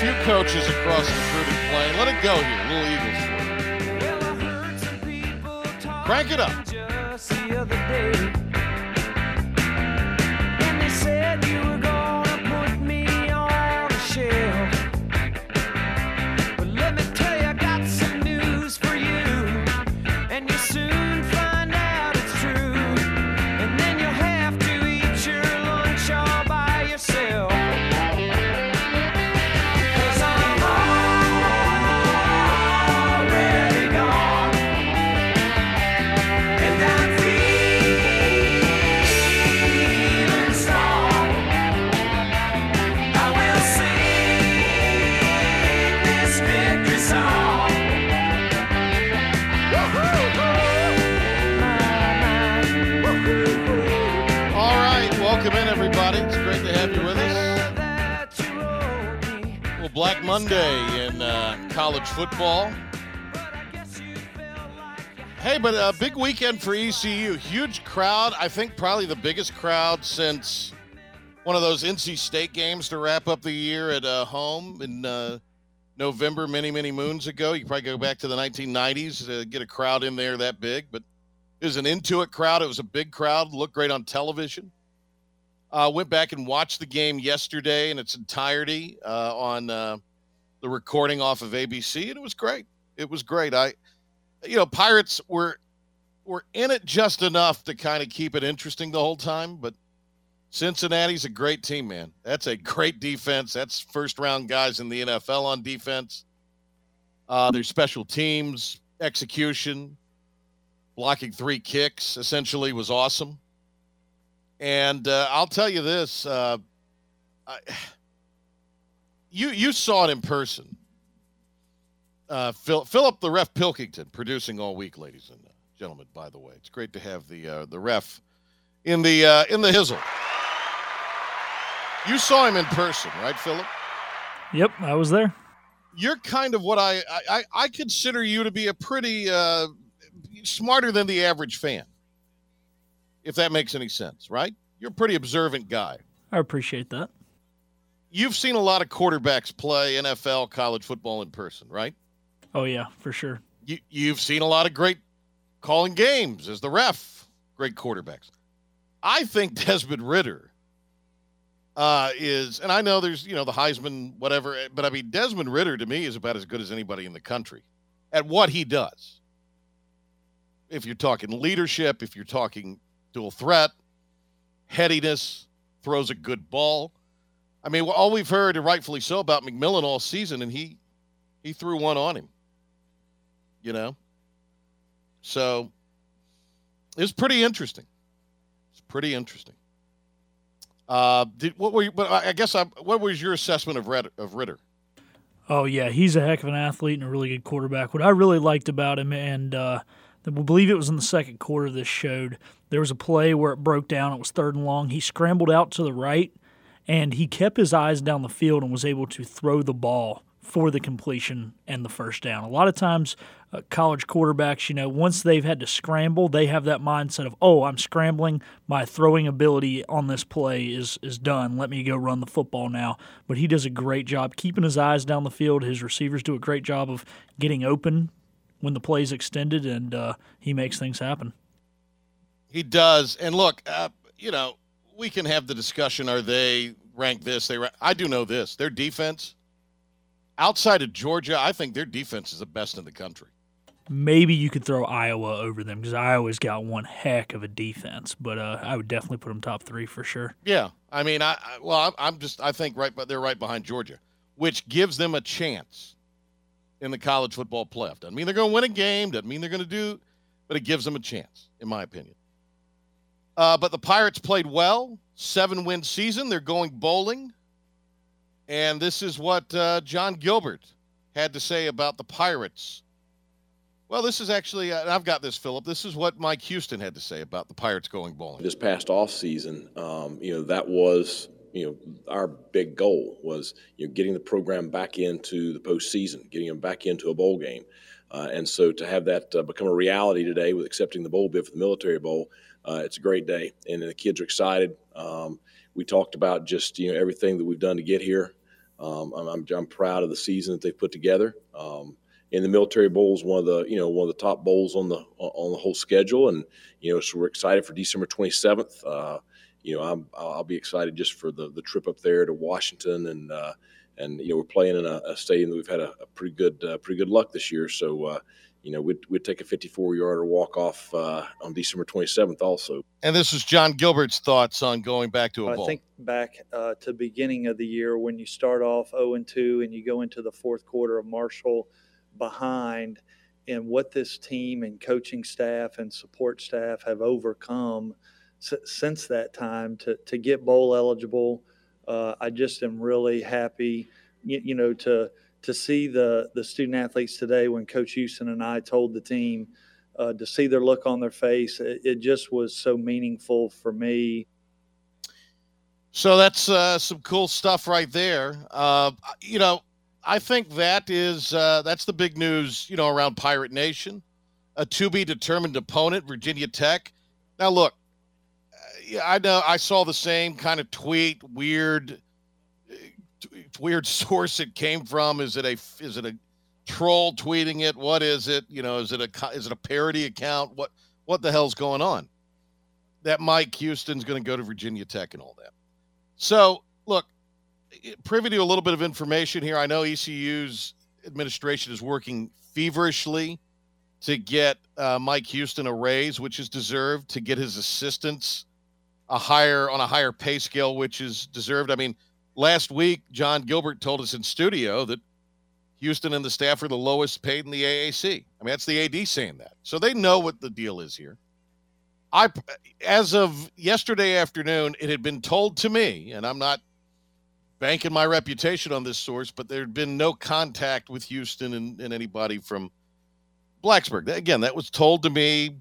Few coaches across the fruited plain. Let it go here. Little Eagles you. Crank it up. Monday in uh, college football. Hey, but a big weekend for ECU. Huge crowd. I think probably the biggest crowd since one of those NC State games to wrap up the year at uh, home in uh, November, many, many moons ago. You probably go back to the 1990s to get a crowd in there that big, but it was an Intuit crowd. It was a big crowd. Looked great on television. Uh, went back and watched the game yesterday in its entirety uh, on uh, the recording off of ABC, and it was great. It was great. I, you know, Pirates were were in it just enough to kind of keep it interesting the whole time, but Cincinnati's a great team, man. That's a great defense. That's first round guys in the NFL on defense. Uh, their special teams execution, blocking three kicks essentially was awesome. And uh, I'll tell you this: uh, I, you you saw it in person. Uh, Phil, Philip the ref Pilkington producing all week, ladies and gentlemen. By the way, it's great to have the uh, the ref in the uh, in the hizzle. You saw him in person, right, Philip? Yep, I was there. You're kind of what I I, I consider you to be a pretty uh, smarter than the average fan, if that makes any sense, right? You're a pretty observant guy. I appreciate that. You've seen a lot of quarterbacks play NFL, college football in person, right? Oh yeah, for sure. you, you've seen a lot of great calling games as the ref, great quarterbacks. I think Desmond Ridder uh, is, and I know there's, you know, the Heisman, whatever, but I mean, Desmond Ridder to me is about as good as anybody in the country at what he does. If you're talking leadership, if you're talking dual threat, headiness, throws a good ball. I mean, all we've heard, and rightfully so, about McMillan all season, and he he threw one on him you know. So it's pretty interesting. It's pretty interesting. Uh, did what were you? But I guess I, what was your assessment of Ridder, of Ridder? Oh yeah, he's a heck of an athlete and a really good quarterback. What I really liked about him, and uh, I believe it was in the second quarter, this showed there was a play where it broke down. It was third and long. He scrambled out to the right, and he kept his eyes down the field and was able to throw the ball for the completion and the first down. A lot of times, uh, college quarterbacks, you know, once they've had to scramble, they have that mindset of, "Oh, I'm scrambling. My throwing ability on this play is is done. Let me go run the football now." But he does a great job keeping his eyes down the field. His receivers do a great job of getting open when the play's extended, and uh, he makes things happen. He does. And look, uh, you know, we can have the discussion. Are they ranked this? They rank, I do know this. Their defense, outside of Georgia, I think their defense is the best in the country. Maybe you could throw Iowa over them because Iowa's got one heck of a defense, but uh, I would definitely put them top three for sure. Yeah, I mean, I, I well, I'm, I'm just I think right, but they're right behind Georgia, which gives them a chance in the college football playoff. Doesn't mean they're going to win a game. Doesn't mean they're going to do, but it gives them a chance, in my opinion. Uh, but the Pirates played well, seven win season. They're going bowling, and this is what uh, Jon Gilbert had to say about the Pirates. Well, this is actually, uh, I've got this, Philip. This is what Mike Houston had to say about the Pirates going bowling. This past off season, um, you know, that was you know our big goal was you know getting the program back into the postseason, getting them back into a bowl game, uh, and so to have that uh, become a reality today with accepting the bowl bid for the Military Bowl, uh, it's a great day, and the kids are excited. Um, we talked about just you know everything that we've done to get here. Um, I'm, I'm, proud of the season that they've put together. Um, and the Military Bowl is one of the you know one of the top bowls on the on the whole schedule, and you know so we're excited for December 27th. Uh, you know I'm, I'll be excited just for the the trip up there to Washington, and uh, and you know we're playing in a, a stadium that we've had a, a pretty good uh, pretty good luck this year. So uh, you know, we'd, we'd take a 54 yarder walk off uh, on December 27th also. And this is Jon Gilbert's thoughts on going back to a I bowl. I think back uh, to beginning of the year when you start off 0 and 2 and you go into the fourth quarter of Marshall behind and what this team and coaching staff and support staff have overcome s- since that time to, to get bowl eligible. Uh, I just am really happy, you, you know, to – to see the the student athletes today when Coach Houston and I told the team uh, to see their look on their face, it, it, just was so meaningful for me. So that's uh, some cool stuff right there. Uh, you know, I think that is uh, that's the big news. You know, around Pirate Nation, a to be determined opponent, Virginia Tech. Now, look, I know I saw the same kind of tweet, weird weird source it came from. Is it a is it a troll tweeting it? What is it? You know, is it a is it a parody account? What what the hell's going on? That Mike Houston's going to go to Virginia Tech and all that. So look, privy to a little bit of information here. I know ECU's administration is working feverishly to get uh, Mike Houston a raise, which is deserved, to get his assistants a higher on a higher pay scale, which is deserved. I mean, last week, Jon Gilbert told us in studio that Houston and the staff are the lowest paid in the AAC. I mean, that's the AD saying that. So they know what the deal is here. I, as of yesterday afternoon, it had been told to me, and I'm not banking my reputation on this source, but there had been no contact with Houston and, and anybody from Blacksburg. Again, that was told to me.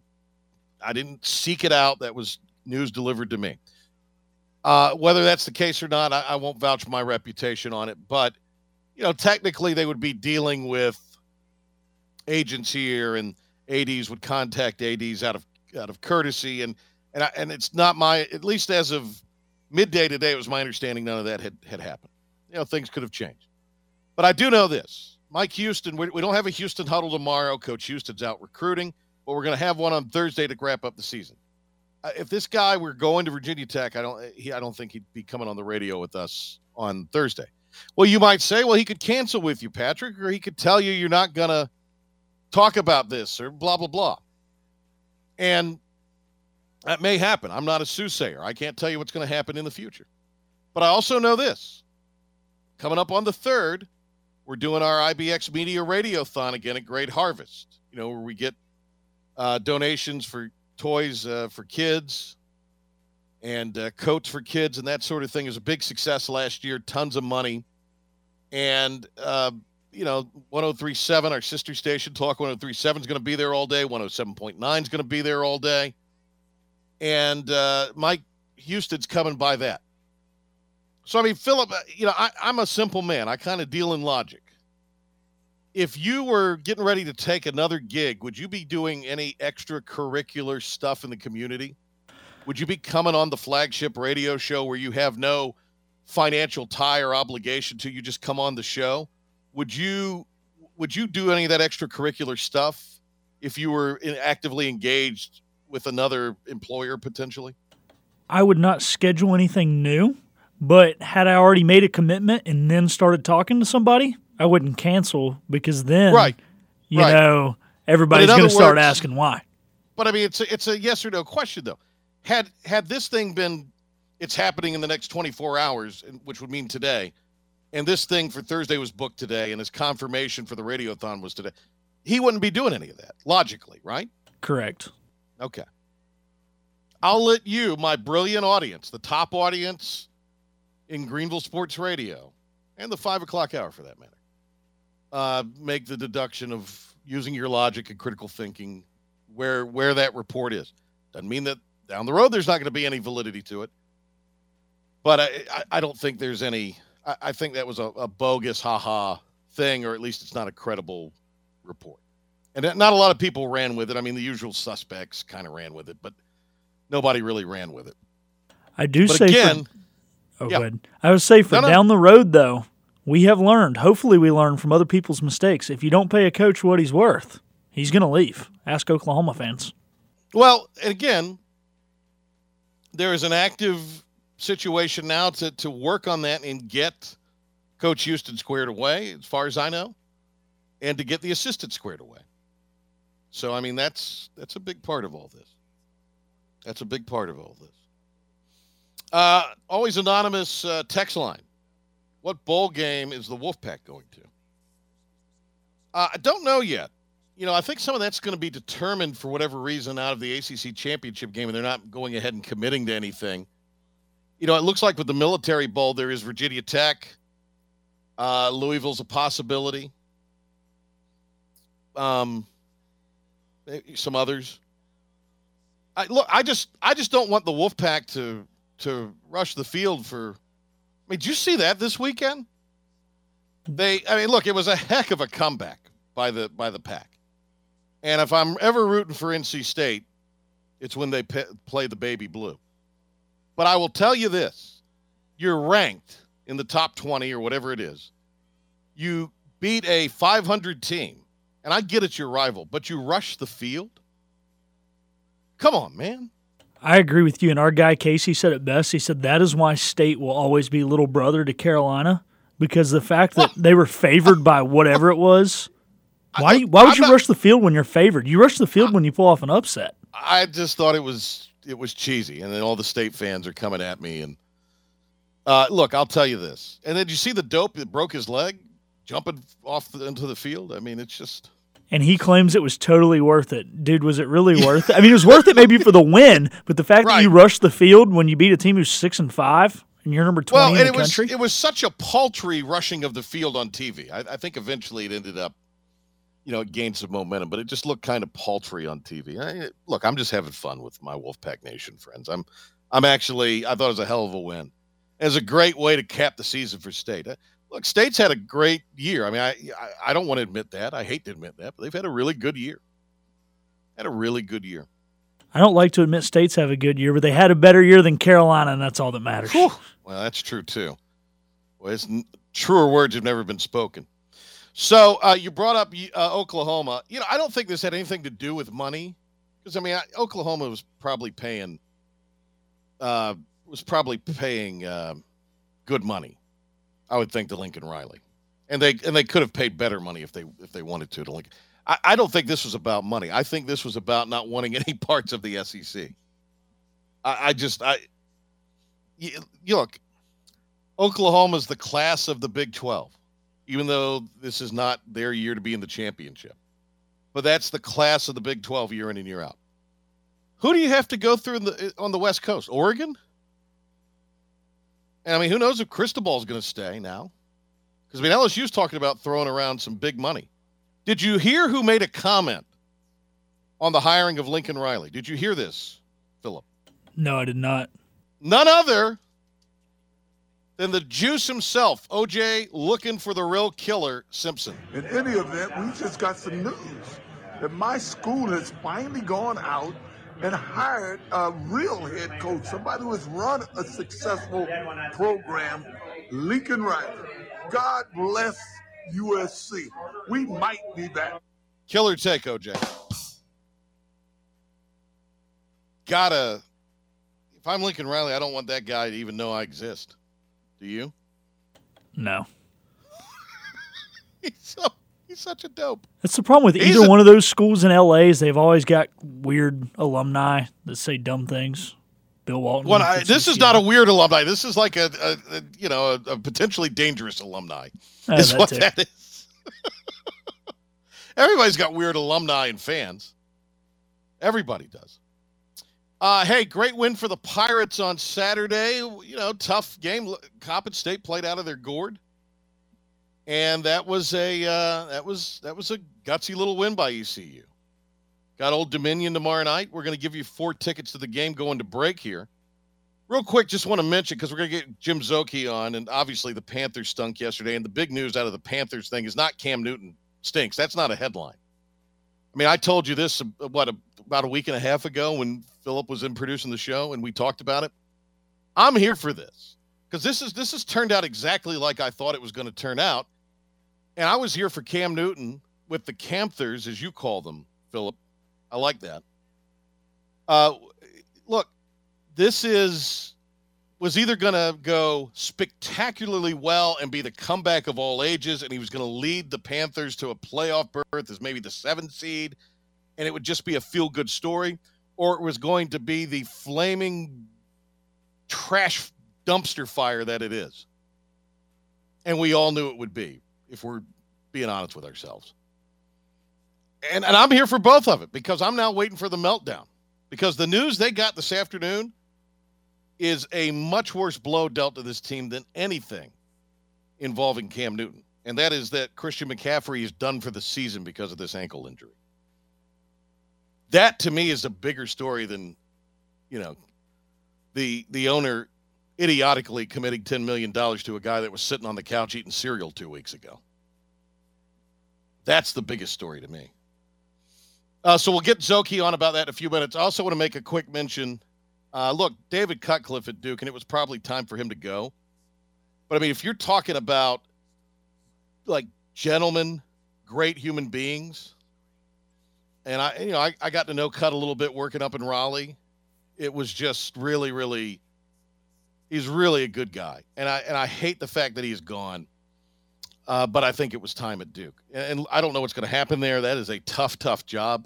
I didn't seek it out. That was news delivered to me. Uh, whether that's the case or not, I, I, won't vouch my reputation on it. But you know, technically, they would be dealing with agents here, and ads would contact ads out of out of courtesy, and and I, and it's not my at least as of midday today, it was my understanding none of that had had happened. You know, things could have changed, but I do know this: Mike Houston. We, we don't have a Houston huddle tomorrow. Coach Houston's out recruiting, but we're going to have one on Thursday to wrap up the season if this guy were going to Virginia Tech, I don't he, I don't think he'd be coming on the radio with us on Thursday. Well, you might say, well, he could cancel with you, Patrick, or he could tell you you're not going to talk about this or blah blah blah. And that may happen. I'm not a soothsayer. I can't tell you what's going to happen in the future. But I also know this. Coming up on the 3rd, we're doing our IBX Media Radiothon again at Great Harvest, you know, where we get uh, donations for toys uh, for kids and uh, coats for kids and that sort of thing. Was a big success last year, tons of money. And, uh, you know, 1037, our sister station, Talk 1037 is going to be there all day. 107.9 is going to be there all day. And uh, Mike Houston's coming by that. So, I mean, Philip, uh, you know, I, I'm a simple man. I kind of deal in logic if you were getting ready to take another gig, would you be doing any extracurricular stuff in the community? Would you be coming on the flagship radio show where you have no financial tie or obligation to? You just come on the show. Would you would you do any of that extracurricular stuff if you were actively engaged with another employer potentially? I would not schedule anything new, but had I already made a commitment and then started talking to somebody, I wouldn't cancel because then, right, you right. know, everybody's going to start asking why. But I mean, it's a, it's a yes or no question though. Had had this thing been, it's happening in the next 24 hours, which would mean today, and this thing for Thursday was booked today, and his confirmation for the radiothon was today. He wouldn't be doing any of that logically, right? Correct. Okay. I'll let you, my brilliant audience, the top audience in Greenville Sports Radio, and the five o'clock hour for that matter uh, make the deduction of using your logic and critical thinking where where that report is. Doesn't mean that down the road there's not going to be any validity to it. But I, I, I don't think there's any. I, I think that was a, a bogus haha thing, or at least it's not a credible report. And not a lot of people ran with it. I mean, the usual suspects kind of ran with it, but nobody really ran with it. I do But say again, for, oh, yeah. I would say for No, no. down the road though, we have learned. Hopefully, we learn from other people's mistakes. If you don't pay a coach what he's worth, he's going to leave. Ask Oklahoma fans. Well, again, there is an active situation now to, to work on that and get Coach Houston squared away, as far as I know, and to get the assistant squared away. So, I mean, that's that's a big part of all this. That's a big part of all this. Uh, always anonymous uh, text line. What bowl game is the Wolfpack going to? Uh, I don't know yet you know, I think some of that's going to be determined for whatever reason out of the ACC championship game, and they're not going ahead and committing to anything. You know, it looks like with the Military Bowl, there is Virginia Tech, uh, Louisville's a possibility, um, some others. I look, I just, I just don't want the Wolfpack to to rush the field for. I mean, did you see that this weekend? They, I mean, look, it was a heck of a comeback by the by the pack. And if I'm ever rooting for NC State, it's when they play the baby blue. But I will tell you this you're ranked in the top 20 or whatever it is. You beat a 500 team, and I get it's your rival, but you rush the field? Come on, man. I agree with you. And our guy Casey said it best. He said that is why State will always be little brother to Carolina because the fact that they were favored by whatever it was. Why? You- why would you rush the field when you're favored? You rush the field when you pull off an upset. I just thought it was it was cheesy, and then all the state fans are coming at me. And uh, look, I'll tell you this. And then you see the dope that broke his leg jumping off the, into the field. I mean, it's just And he claims it was totally worth it. Dude, was it really worth it? I mean, it was worth it maybe for the win, but the fact that you rushed the field when you beat a team who's six and five and you're number twenty well, in the it was country. it was such a paltry rushing of the field on TV. I, I think eventually it ended up, you know, it gained some momentum, but it just looked kind of paltry on TV. I, look, I'm just having fun with my Wolfpack Nation friends. I'm I'm actually I thought it was a hell of a win. It was a great way to cap the season for State. Look, State's had a great year. I mean, I I, I don't want to admit that. I hate to admit that, but they've had a really good year. Had a really good year. I don't like to admit states have a good year, but they had a better year than Carolina, and that's all that matters. Well, that's true too. Well, it's, n- truer words have never been spoken. So uh, you brought up uh, Oklahoma. You know, I don't think this had anything to do with money, because I mean, I, Oklahoma was probably paying, uh, was probably paying uh, good money. I would think to Lincoln Riley, and they and they could have paid better money if they if they wanted to to Lincoln. I, I don't think this was about money. I think this was about not wanting any parts of the SEC. I, I just I you, you look, Oklahoma's the class of the Big 12, even though this is not their year to be in the championship. But that's the class of the Big 12 year in and year out. Who do you have to go through the, on the West Coast? Oregon? And I mean, who knows if Cristobal's going to stay now? Because I mean, LSU's talking about throwing around some big money. Did you hear who made a comment on the hiring of Lincoln Riley? Did you hear this, Philip? No, I did not. none other than the juice himself, OJ, looking for the real killer, Simpson. In any event, we just got some news that my school has finally gone out and hired a real head coach, somebody who has run a successful program, Lincoln Riley. God bless USC. We might be back. Killer take, OJ. Gotta. If I'm Lincoln Riley, I don't want that guy to even know I exist. Do you? No. He's so he's such a dope. That's the problem with He's either a- one of those schools in LA is they've always got weird alumni that say dumb things. Bill Walton. Well, I, this is not a weird alumni. This is like a, a, a you know a, a potentially dangerous alumni. Oh, is that what too. that is. Everybody's got weird alumni and fans. Everybody does. Uh, hey, great win for the Pirates on Saturday. You know, tough game. Coppin State played out of their gourd. And that was a uh, that was that was a gutsy little win by ECU. Got Old Dominion tomorrow night. We're going to give you four tickets to the game going to break here. Real quick, just want to mention because we're going to get Jim Szoke on, and obviously the Panthers stunk yesterday. And the big news out of the Panthers thing is not Cam Newton stinks. That's not a headline. I mean, I told you this uh, what about a week and a half ago when Philip was in producing the show, and we talked about it. I'm here for this because this is this has turned out exactly like I thought it was going to turn out, and I was here for Cam Newton with the Camthers, as you call them, Philip. I like that. Uh, look, this is was either going to go spectacularly well and be the comeback of all ages, and he was going to lead the Panthers to a playoff berth as maybe the seventh seed, and it would just be a feel good story, or it was going to be the flaming trash dumpster fire that it is. And we all knew it would be, if we're being honest with ourselves. And, and I'm here for both of it because I'm now waiting for the meltdown. Because the news they got this afternoon is a much worse blow dealt to this team than anything involving Cam Newton. And that is that Christian McCaffrey is done for the season because of this ankle injury. That to me is a bigger story than, you know, the the owner idiotically committing $10 million to a guy that was sitting on the couch eating cereal two weeks ago. That's the biggest story to me. Uh, so we'll get Szoke on about that in a few minutes. I also want to make a quick mention. Uh, look, David Cutcliffe at Duke, and it was probably time for him to go. But I mean, if you're talking about like gentlemen, great human beings, and I, you know, I, I got to know Cut a little bit working up in Raleigh. It was just really, really, he's really a good guy, and I and I hate the fact that he's gone. Uh, but I think it was time at Duke. And I don't know what's going to happen there. That is a tough, tough job.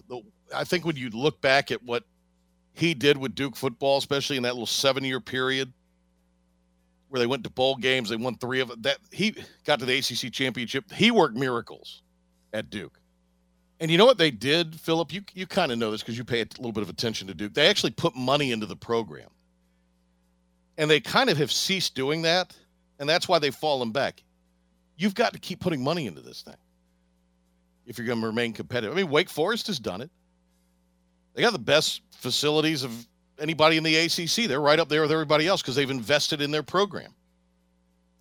I think when you look back at what he did with Duke football, especially in that little seven year period where they went to bowl games, they won three of them. That he got to the ACC championship. He worked miracles at Duke. And you know what they did, Philip? You you kind of know this because you pay a little bit of attention to Duke. They actually put money into the program, and they kind of have ceased doing that, and that's why they've fallen back you've got to keep putting money into this thing if you're going to remain competitive. I mean, Wake Forest has done it. They got the best facilities of anybody in the ACC. They're right up there with everybody else because they've invested in their program.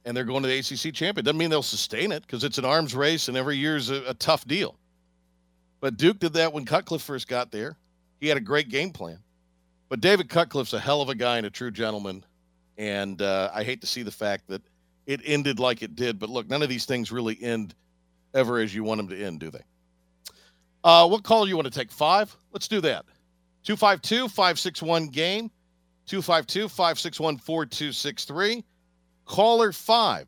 And they're going to the ACC champion. Doesn't mean they'll sustain it because it's an arms race and every year's a, a tough deal. But Duke did that when Cutcliffe first got there. He had a great game plan. But David Cutcliffe's a hell of a guy and a true gentleman. And uh, I hate to see the fact that it ended like it did. But look, none of these things really end ever as you want them to end, do they? Uh, what call you want to take? Five? Let's do that. 252 561 game, 252 561 4263. Caller five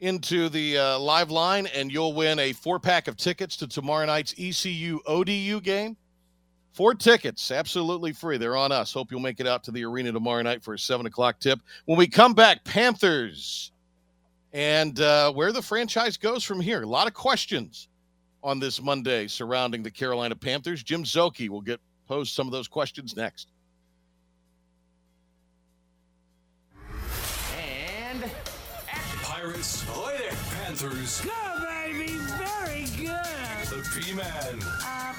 into the uh, live line, and you'll win a four pack of tickets to tomorrow night's ECU ODU game. Four tickets, absolutely free. They're on us. Hope you'll make it out to the arena tomorrow night for a seven o'clock tip. When we come back, Panthers and uh, where the franchise goes from here. A lot of questions on this Monday surrounding the Carolina Panthers. Jim Szoke will get posed some of those questions next. And Pirates. Ahoy there. Panthers. Good, baby. Very good. The P-Man. Put its pants.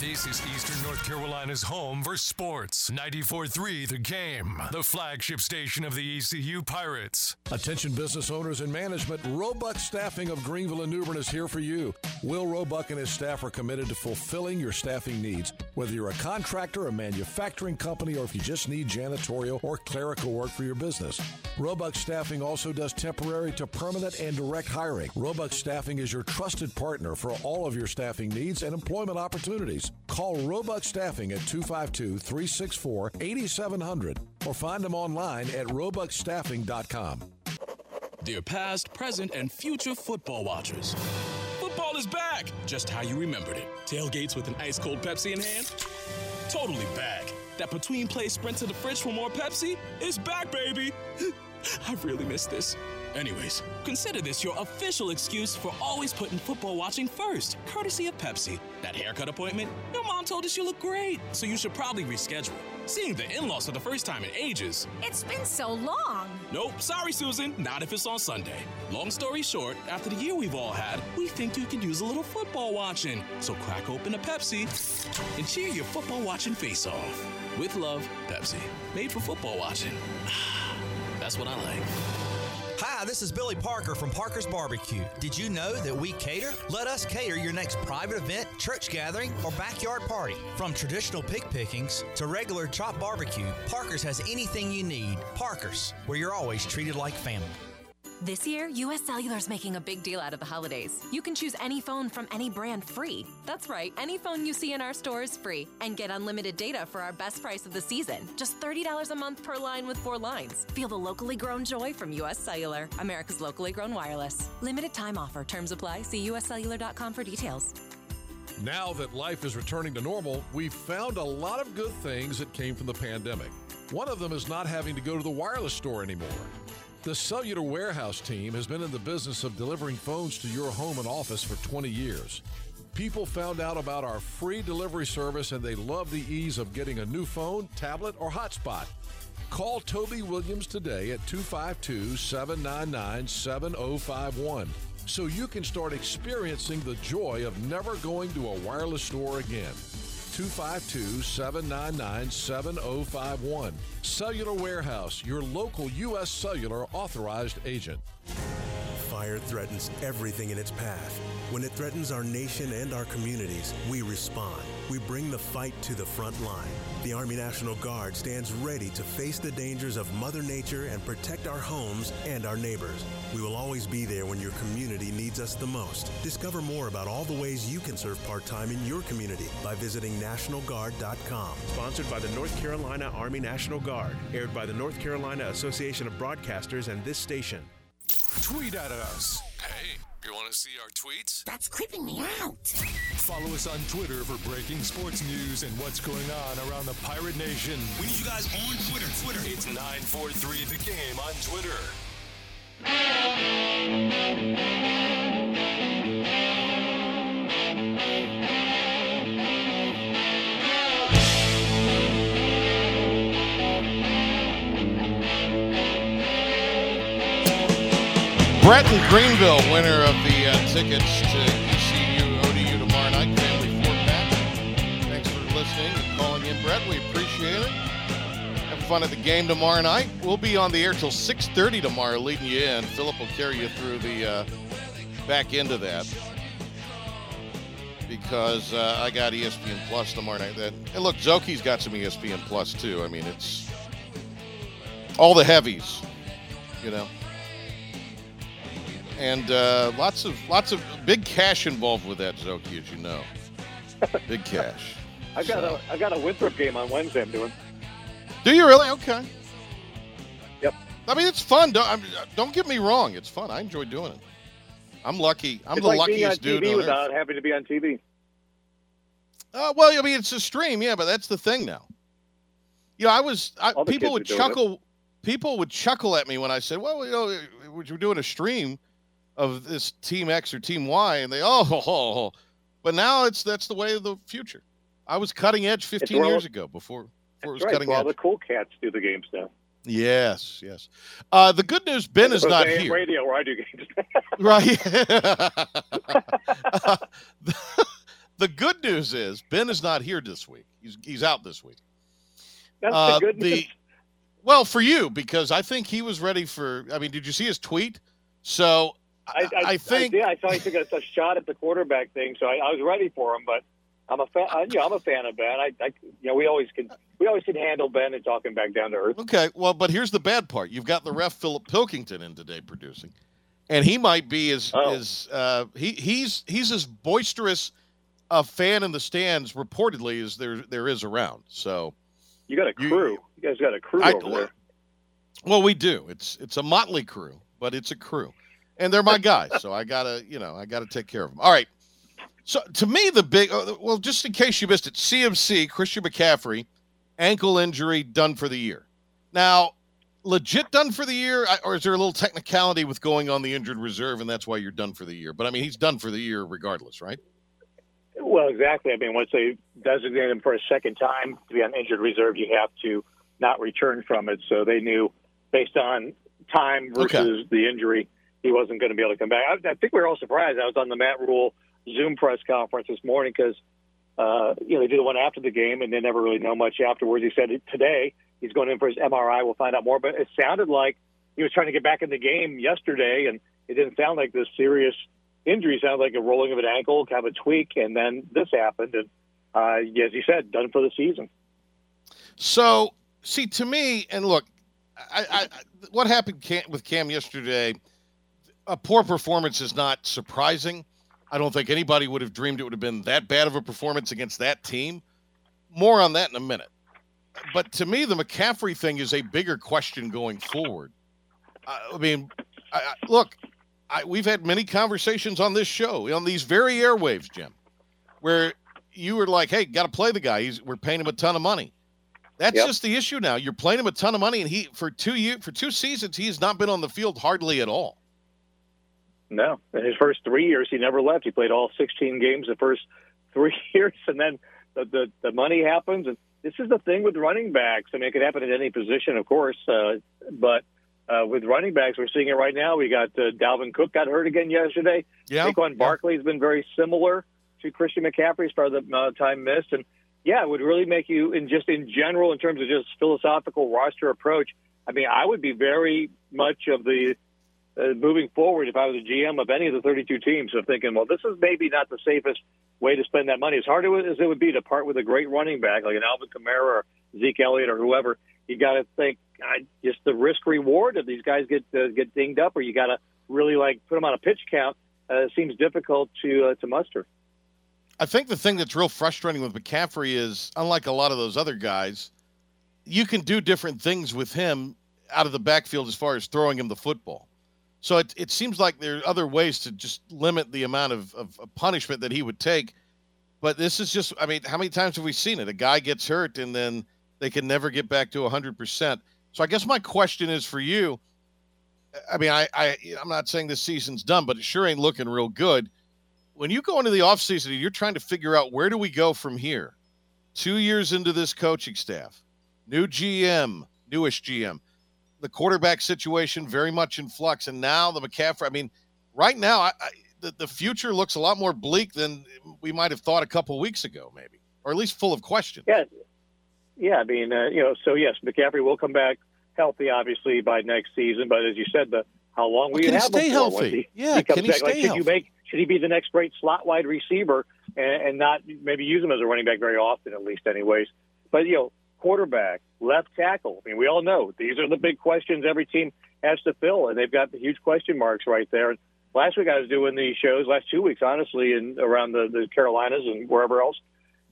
This is Eastern North Carolina's home for sports. 94.3 The Game, the flagship station of the ECU Pirates. Attention business owners and management, Roebuck Staffing of Greenville and New Bern is here for you. Will Roebuck and his staff are committed to fulfilling your staffing needs. Whether you're a contractor, a manufacturing company, or if you just need janitorial or clerical work for your business. Roebuck Staffing also does temporary to permanent and direct hiring. Roebuck Staffing is your trusted partner for all of your staffing needs and employment opportunities. Call Roebuck Staffing at 252 364 8700 or find them online at roebuckstaffing.com. Dear past, present, and future football watchers. Football is back, just how you remembered it. Tailgates with an ice cold Pepsi in hand? Totally back. That between play sprint to the fridge for more Pepsi is back, baby. I really miss this. Anyways, consider this your official excuse for always putting football watching first, courtesy of Pepsi. That haircut appointment? Your mom told us you look great, so you should probably reschedule. Seeing the in laws for the first time in ages. It's been so long. Nope, sorry, Susan. Not if it's on Sunday. Long story short, after the year we've all had, we think you could use a little football watching. So crack open a Pepsi and cheer your football watching face off. With love, Pepsi. Made for football watching. That's what I like. Hi, this is Billy Parker from Parker's Barbecue. Did you know that we cater? Let us cater your next private event, church gathering, or backyard party. From traditional pig pickings to regular chop barbecue, Parker's has anything you need. Parker's, where you're always treated like family. This year, US Cellular's making a big deal out of the holidays. You can choose any phone from any brand free. That's right, any phone you see in our store is free. And get unlimited data for our best price of the season. Just $30 a month per line with four lines. Feel the locally grown joy from US Cellular, America's locally grown wireless. Limited time offer. Terms apply. See uscellular.com for details. Now that life is returning to normal, we've found a lot of good things that came from the pandemic. One of them is not having to go to the wireless store anymore. The Cellular Warehouse team has been in the business of delivering phones to your home and office for 20 years. People found out about our free delivery service and they love the ease of getting a new phone, tablet, or hotspot. Call Toby Williams today at 252 799 7051 so you can start experiencing the joy of never going to a wireless store again. 252 799 7051. Cellular Warehouse, your local U.S. Cellular authorized agent. Fire threatens everything in its path. When it threatens our nation and our communities, we respond. We bring the fight to the front line. The Army National Guard stands ready to face the dangers of Mother Nature and protect our homes and our neighbors. We will always be there when your community needs us the most. Discover more about all the ways you can serve part time in your community by visiting NationalGuard.com. Sponsored by the North Carolina Army National Guard. Aired by the North Carolina Association of Broadcasters and this station. Tweet at us. Hey, you want to see our tweets? That's creeping me out. Follow us on Twitter for breaking sports news and what's going on around the Pirate Nation. We need you guys on Twitter. Twitter. It's 943 The Game on Twitter. Brett in Greenville, winner of the uh, tickets to ECU ODU tomorrow night. Family Fort Mac. Thanks for listening and calling in, Brett. We appreciate it. Have fun at the game tomorrow night. We'll be on the air till 6:30 tomorrow, leading you in. Philip will carry you through the uh, back end of that because uh, I got ESPN Plus tomorrow night. That and look, Szoke's got some ESPN Plus too. I mean, it's all the heavies, you know and uh, lots of lots of big cash involved with that Szoke, as you know. Big cash. I got So- a I got a Winthrop game on Wednesday. I'm doing. Do you really? Okay. Yep. I mean, it's fun. Don't, I'm, don't get me wrong. It's fun. I enjoy doing it. I'm lucky. I'm it's the like being on luckiest dude TV earth. without having to be on TV. Uh, well, I mean, it's a stream, yeah, but that's the thing now. You know, I was I, people would doing it. chuckle. People would chuckle at me when I said, "Well, you know, we're doing a stream of this Team X or Team Y," and they, "Oh, ho, ho, ho." but now it's that's the way of the future. I was cutting edge 15 where all- years ago before before it was right. cutting Well, edge. the cool cats do the games now. Yes, yes. Uh, the good news, Ben is not here. Radio where I do games. Right. the good news is Ben is not here this week. He's he's out this week. That's Uh, the good news. Well, for you because I think he was ready for. I mean, did you see his tweet? So I, I, I think- I, did. I saw he took a, a shot at the quarterback thing, so I, I was ready for him. But I'm a fan. I, you know, I'm a fan of Ben. I, I, you know, we always can we always can handle Ben and talk him back down to earth. okay. Well, but here's the bad part. You've got the ref Philip Pilkington in today producing, and he might be as Oh. as uh, he he's he's as boisterous a fan in the stands reportedly as there there is around. So. You got a You- crew. You, guys got a crew I- over there. Well, we do. It's it's a motley crew, but it's a crew, and they're my guys. so I gotta, you know, I gotta take care of them. All right. So to me, the big uh, well, just in case you missed it, CMC Christian McCaffrey, ankle injury, done for the year. Now, legit done for the year, or is there a little technicality with going on the injured reserve, and that's why you're done for the year? But I mean, he's done for the year regardless, right? Well, Well, exactly. I mean, once they designate him for a second time to be on injured reserve, you have to not return from it. So they knew, based on time versus Okay. the injury, he wasn't going to be able to come back. I, I think we were all surprised. I was on the Matt Rhule Zoom press conference this morning because uh, you know they do the one after the game, and they never really know much afterwards. He said today he's going in for his MRI. We'll find out more, but it sounded like he was trying to get back in the game yesterday, and it didn't sound like this serious injury. It sounded like a rolling of an ankle, kind of a tweak, and then this happened, and uh, as you said, done for the season. So, see, to me, and look, I, I, what happened with Cam yesterday, a poor performance is not surprising. I don't think anybody would have dreamed it would have been that bad of a performance against that team. More on that in a minute. But to me, the McCaffrey thing is a bigger question going forward. I, mean, I, I, look, I, we've had many conversations on this show, on these very airwaves, Jim, where you were like, "Hey, got to play the guy. He's, we're paying him a ton of money." That's Yep. just the issue now. You're playing him a ton of money, and he for two year for two seasons he has not been on the field hardly at all. No, in his first three years, he never left. He played all 16 games the first three years, and then the the, the money happens. And this is the thing with running backs. I mean, it could happen at any position, of course, uh, but uh, with running backs, we're seeing it right now. We got uh, Dalvin Cook got hurt again yesterday. Yeah, Saquon Barkley has been very similar to Christian McCaffrey as far as the amount of time missed, and yeah, it would really make you, in just in general, in terms of just philosophical roster approach. I mean, I would be very much of the uh, moving forward, if I was a GM of any of the 32 teams, of thinking, well, this is maybe not the safest way to spend that money. As hard as it would be to part with a great running back like an Alvin Kamara or Zeke Elliott or whoever, you got to think I, just the risk reward of these guys get uh, get dinged up, or you got to really like put them on a pitch count. Uh, seems difficult to uh, to muster. I think the thing that's real frustrating with McCaffrey is, unlike a lot of those other guys, you can do different things with him out of the backfield as far as throwing him the football. So it, it seems like there are other ways to just limit the amount of, of, punishment that he would take. But this is just, I mean, how many times have we seen it? A guy gets hurt and then they can never get back to 100%. So I guess my question is for you. I mean, I, I, I'm not saying this season's done, but it sure ain't looking real good when you go into the offseason and you're trying to figure out where do we go from here two years into this coaching staff new gm newish gm the quarterback situation very much in flux and now the mccaffrey i mean right now I, I, the, the future looks a lot more bleak than we might have thought a couple weeks ago maybe or at least full of questions Yeah, yeah. I mean, uh, you know, so yes, McCaffrey will come back healthy, obviously, by next season. But as you said, the how long will Well, you he have stay him for once healthy? he- Yeah, he comes can he back? Like, stay should healthy? you make should he be the next great slot wide receiver and, and not maybe use him as a running back very often, at least, anyways? But you know, quarterback, left tackle. I mean, we all know these are the big questions every team has to fill, and they've got the huge question marks right there. And last week I was doing these shows, last two weeks, honestly, and around the, the Carolinas and wherever else.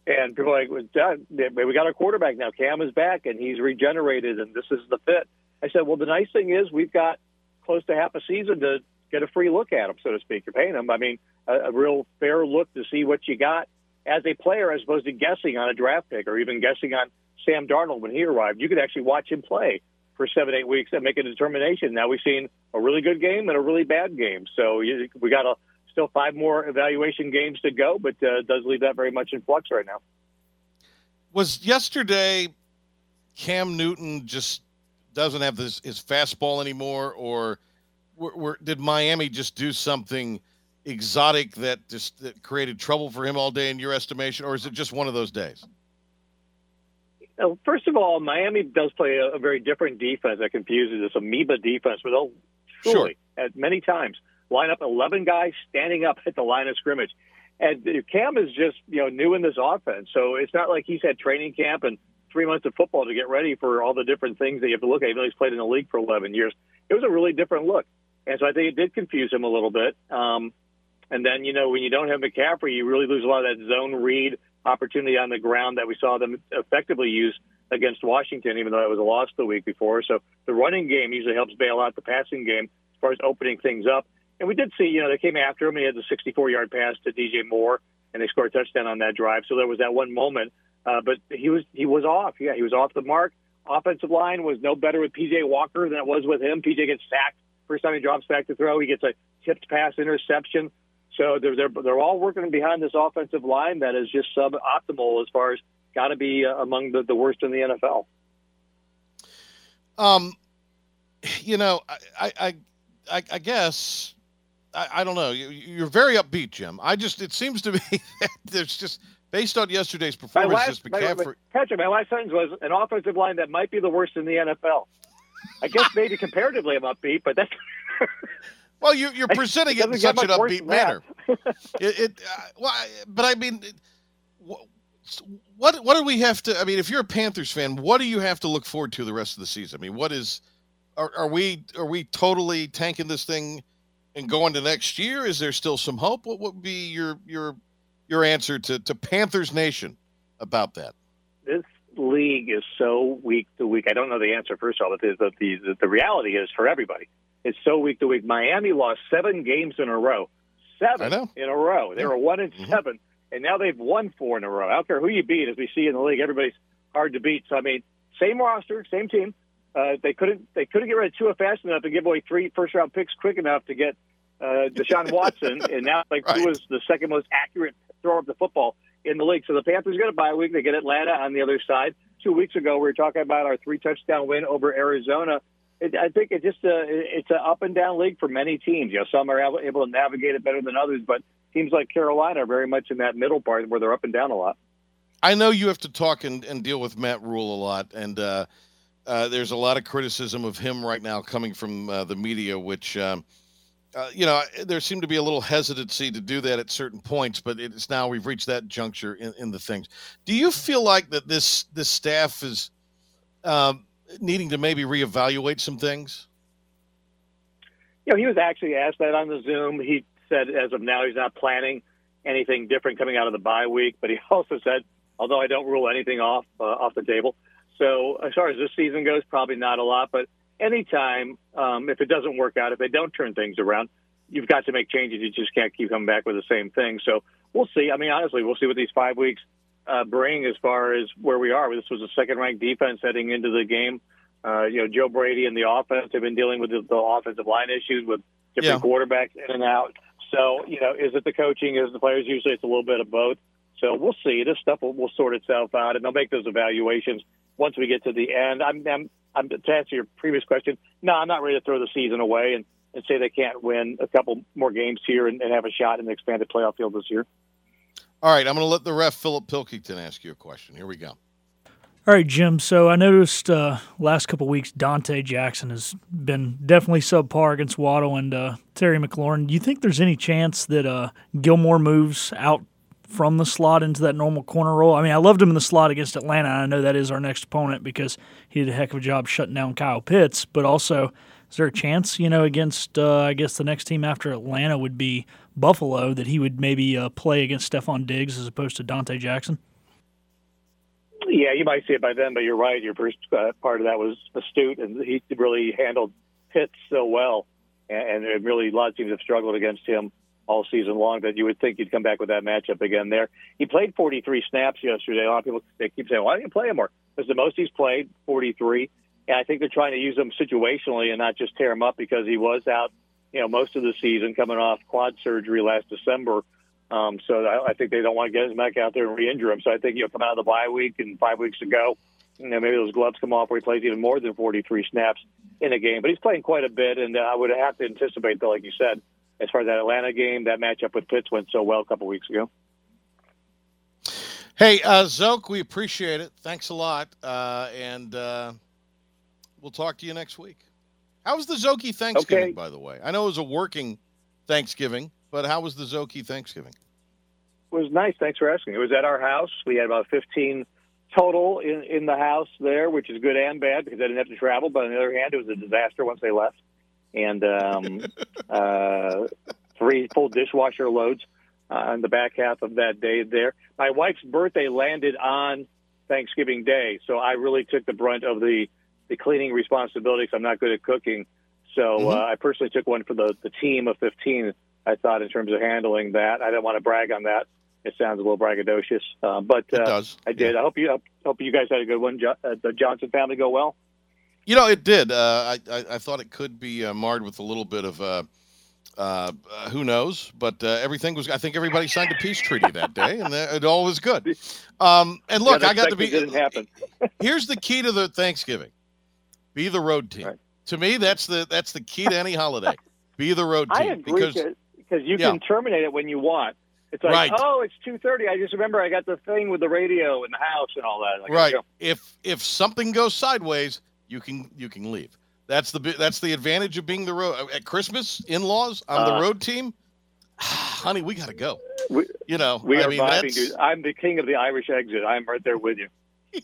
And people are like, we got our quarterback now. Cam is back, and he's regenerated, and this is the fit. I said, well, the nice thing is we've got close to half a season to get a free look at him, so to speak. You're paying him. I mean, a, a real fair look to see what you got as a player, as opposed to guessing on a draft pick or even guessing on Sam Darnold when he arrived. You could actually watch him play for seven, eight weeks and make a determination. Now we've seen a really good game and a really bad game. So you, we got a, still five more evaluation games to go, but uh, does leave that very much in flux right now. was yesterday Cam Newton just doesn't have this his fastball anymore, or were, were, did Miami just do something exotic that just that created trouble for him all day in your estimation, or is it just one of those days? First of all, Miami does play a, a very different defense that confuses this amoeba defense, where they'll truly, at many times, line up 11 guys standing up at the line of scrimmage. And Cam is just, you know, new in this offense. So it's not like he's had training camp and three months of football to get ready for all the different things that you have to look at, even though he's played in the league for 11 years. It was a really different look. And so I think it did confuse him a little bit. Um, and then, you know, when you don't have McCaffrey, you really lose a lot of that zone read opportunity on the ground that we saw them effectively use against Washington, even though it was a loss the week before. So the running game usually helps bail out the passing game as far as opening things up. And we did see, you know, they came after him. He had the 64 yard pass to DJ Moore, and they scored a touchdown on that drive. So there was that one moment. Uh, but he was he was off. Yeah, he was off the mark. Offensive line was no better with PJ Walker than it was with him. PJ gets sacked first time he drops back to throw. He gets a tipped pass interception. So they're they're they're all working behind this offensive line that is just suboptimal as far as got to be uh, among the, the worst in the NFL. Um, you know, I, I, I, I guess I, I don't know. You, you're very upbeat, Jim. I just it seems to me that there's just based on yesterday's My performance, last, just my, my, McCaffrey. Patrick, my last sentence was an offensive line that might be the worst in the NFL. I guess maybe comparatively I'm upbeat, but that's Well, you, you're presenting it in such an upbeat manner. it, it uh, well, I- but I mean, it- what what do we have to? I mean, if you're a Panthers fan, what do you have to look forward to the rest of the season? I mean, what is? Are, are we are we totally tanking this thing and going to next year? Is there still some hope? What would be your your your answer to to Panthers Nation about that? this league is so week to week. I don't know the answer first of all, but the, the, the reality is for everybody, it's so week to week. Miami lost seven games in a row, seven in a row. They were one and seven, and now they've won four in a row. I don't care who you beat, as we see in the league, everybody's hard to beat. So I mean, same roster, same team. Uh, they couldn't they couldn't get rid of Tua fast enough to give away three first round picks quick enough to get uh, Deshaun Watson, and now like Tua's the second most accurate thrower of the football in the league. So the Panthers get a bye week. They get Atlanta on the other side. Two weeks ago, we were talking about our three touchdown win over Arizona. I think it's just a it's an up and down league for many teams. You know, some are able, able to navigate it better than others, but teams like Carolina are very much in that middle part where they're up and down a lot. I know you have to talk and, and deal with Matt Rhule a lot, and uh, uh, there's a lot of criticism of him right now coming from uh, the media, which, um, uh, you know, there seemed to be a little hesitancy to do that at certain points, but it's now we've reached that juncture in, in the things. Do you feel like that this this staff is um, needing to maybe reevaluate some things? You know, he was actually asked that on the Zoom. He said as of now he's not planning anything different coming out of the bye week, but he also said, although I don't rule anything off uh, off the table. So as far as this season goes, probably not a lot, but anytime um, if it doesn't work out, if they don't turn things around, you've got to make changes. You just can't keep coming back with the same thing. So we'll see. I mean, honestly, we'll see what these five weeks uh, bring as far as where we are. This was a second-ranked defense heading into the game. Uh, you know, Joe Brady and the offense have been dealing with the, the offensive line issues with different quarterbacks in and out. So, you know, is it the coaching? Is it the players? Usually, it's a little bit of both. So we'll see. This stuff will, will sort itself out, and they'll make those evaluations once we get to the end. I'm, I'm, I'm to answer your previous question. No, I'm not ready to throw the season away and, and say they can't win a couple more games here and, and have a shot in the expanded playoff field this year. All right, I'm going to let the ref Philip Pilkington ask you a question. Here we go. All right, Jim. So I noticed uh, last couple weeks Donte Jackson has been definitely subpar against Waddle and uh, Terry McLaurin. Do you think there's any chance that uh, Gilmore moves out from the slot into that normal corner role? I mean, I loved him in the slot against Atlanta. I know that is our next opponent because he did a heck of a job shutting down Kyle Pitts. But also, is there a chance, you know, against uh, I guess the next team after Atlanta would be Buffalo that he would maybe uh, play against Stefon Diggs as opposed to Donte Jackson? Yeah, you might see it by then, but you're right. Your first uh, part of that was astute, and he really handled Pitts so well, and, and really a lot of teams have struggled against him all season long. That you would think he'd come back with that matchup again. There, he played 43 snaps yesterday. A lot of people they keep saying, "Why didn't you play him more?" Because the most he's played 43, and I think they're trying to use him situationally and not just tear him up because he was out, you know, most of the season coming off quad surgery last December. Um, so I, I think they don't want to get him back out there and re-injure him. So I think he'll come out of the bye week and five weeks ago, you know, maybe those gloves come off where he plays even more than 43 snaps in a game. But he's playing quite a bit, and uh, I would have to anticipate, though, like you said, as far as that Atlanta game, that matchup with Pitts went so well a couple weeks ago. Hey, uh, Szoke, we appreciate it. Thanks a lot, uh, and uh, we'll talk to you next week. How was the Szoke Thanksgiving, Okay. by the way? I know it was a working Thanksgiving, but how was the Szoke Thanksgiving? It was nice. Thanks for asking. It was at our house. We had about 15 total in, in the house there, which is good and bad because I didn't have to travel. But on the other hand, it was a disaster once they left. And um, uh, three full dishwasher loads uh, on the back half of that day there. My wife's birthday landed on Thanksgiving Day, so I really took the brunt of the, the cleaning responsibility 'cause I'm not good at cooking. So uh, I personally took one for the, the team of 15, I thought, in terms of handling that. I didn't want to brag on that. It sounds a little braggadocious, uh, but uh, does, I did. I hope you I hope you guys had a good one. Jo- uh, the Johnson family go well. You know, it did. Uh, I, I I thought it could be uh, marred with a little bit of uh, Uh, uh, who knows? But uh, everything was. I think everybody signed a peace treaty that day, and it all was good. Um, and look, I got to be. Didn't happen. here's the key to the Thanksgiving: be the road team. To me, that's the that's the key to any holiday. Be the road team. I agree because because you Yeah. can terminate it when you want. It's like, Right. oh, it's two thirty. I just remember I got the thing with the radio in the house and all that. Like, right. If if something goes sideways, you can you can leave. That's the that's the advantage of being the road at Christmas. In laws, I'm Uh, the road team. Honey, we gotta go. We, you know, we I are mean, vibing, dude. I'm the king of the Irish exit. I'm right there with you.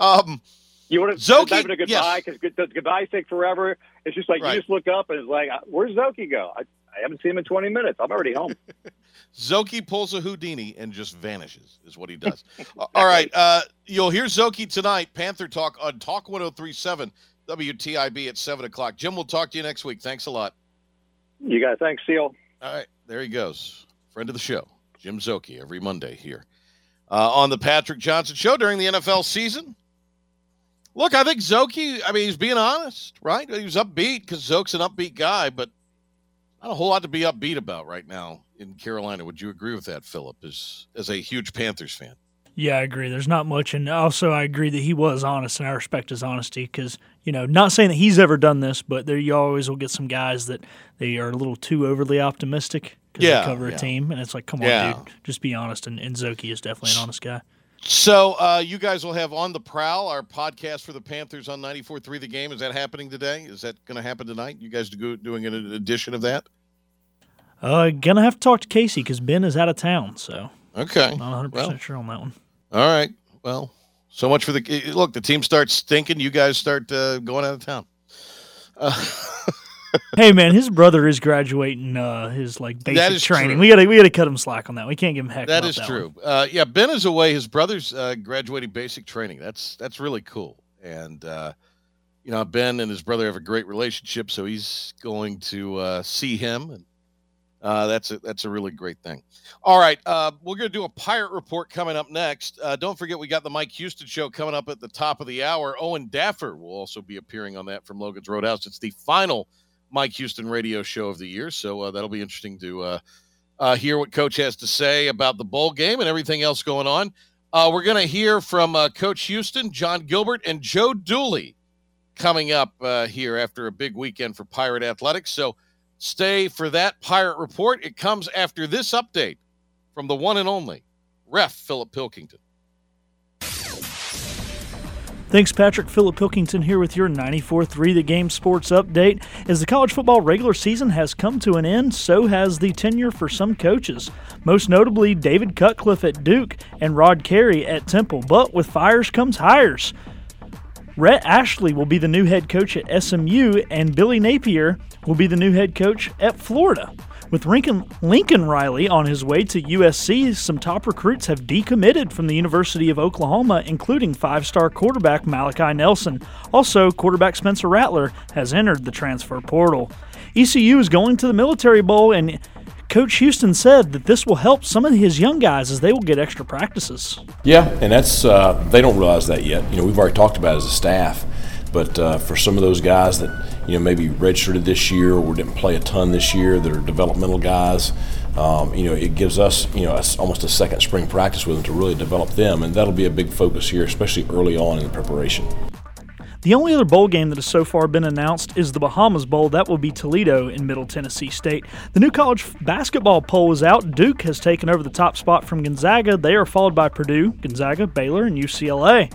Um, you want to Zoki- having a goodbye because the goodbyes take forever. It's just like Right. you just look up and it's like, uh, where's Szoke go? I, I haven't seen him in 20 minutes. I'm already home. Szoke pulls a Houdini and just vanishes, is what he does. All right. Uh, you'll hear Szoke tonight, Panther Talk on Talk 1037 WTIB at 7 o'clock. Jim, we'll talk to you next week. Thanks a lot. You got it. Thanks, Seal. All right. There he goes. Friend of the show, Jim Szoke, every Monday here uh, on the Patrick Johnson Show during the NFL season. Look, I think Szoke, I mean, he's being honest, right? He was upbeat because Szoke's an upbeat guy, but not a whole lot to be upbeat about right now in Carolina. Would you agree with that, Philip, as, as a huge Panthers fan? Yeah, I agree. There's not much, and also I agree that he was honest, and I respect his honesty because you know, not saying that he's ever done this, but there you always will get some guys that they are a little too overly optimistic because Yeah, they cover a team, and it's like, come on, Yeah. dude, just be honest. And, and Szoke is definitely an honest guy. So uh, you guys will have on the prowl our podcast for the Panthers on 94.3 The Game. Is that happening today? Is that going to happen tonight? You guys do, doing an edition of that? Uh, gonna have to talk to Casey because Ben is out of town, so Okay. not 100 Well. percent sure on that one. All right. Well, so much for the look. The team starts stinking. You guys start uh, going out of town. Uh, hey man, his brother is graduating uh, his like basic training. true. We gotta we gotta cut him slack on that. We can't give him heck. That is that true. Uh, yeah, Ben is away. His brother's uh, graduating basic training. That's that's really cool. And uh, you know, Ben and his brother have a great relationship, so he's going to uh, see him, and uh, that's a that's a really great thing. All right, uh, we're going to do a pirate report coming up next. Uh, don't forget, we got the Mike Houston show coming up at the top of the hour. Owen Daffer will also be appearing on that from Logan's Roadhouse. It's the final Mike Houston radio show of the year, so uh, that'll be interesting to uh, uh, hear what Coach has to say about the bowl game and everything else going on. Uh, we're going to hear from uh, Coach Houston, Jon Gilbert, and Joe Dooley coming up here after a big weekend for Pirate Athletics. So stay for that Pirate Report. It comes after this update from the one and only ref Philip Pilkington. Thanks, Patrick. Philip Pilkington here with your 94.3 The Game Sports Update. As the college football regular season has come to an end, so has the tenure for some coaches. Most notably, David Cutcliffe at Duke and Rod Carey at Temple. But with fires comes hires. Rhett Lashlee will be the new head coach at SMU, and Billy Napier will be the new head coach at Florida. With Lincoln, Lincoln Riley on his way to USC, some top recruits have decommitted from the University of Oklahoma, including five star quarterback Malachi Nelson. Also, quarterback Spencer Rattler has entered the transfer portal. ECU is going to the Military Bowl, and Coach Houston said that this will help some of his young guys as they will get extra practices. Yeah, and that's uh, they don't realize that yet. You know, we've already talked about as a staff, but uh, for some of those guys that you know maybe redshirted this year or didn't play a ton this year, that are developmental guys, um, you know, it gives us you know a, almost a second spring practice with them to really develop them, and that'll be a big focus here, especially early on in the preparation. The only other bowl game that has so far been announced is the Bahamas Bowl. That will be Toledo in Middle Tennessee State. The new college basketball poll is out. Duke has taken over the top spot from Gonzaga. They are followed by Purdue, Gonzaga, Baylor, and UCLA.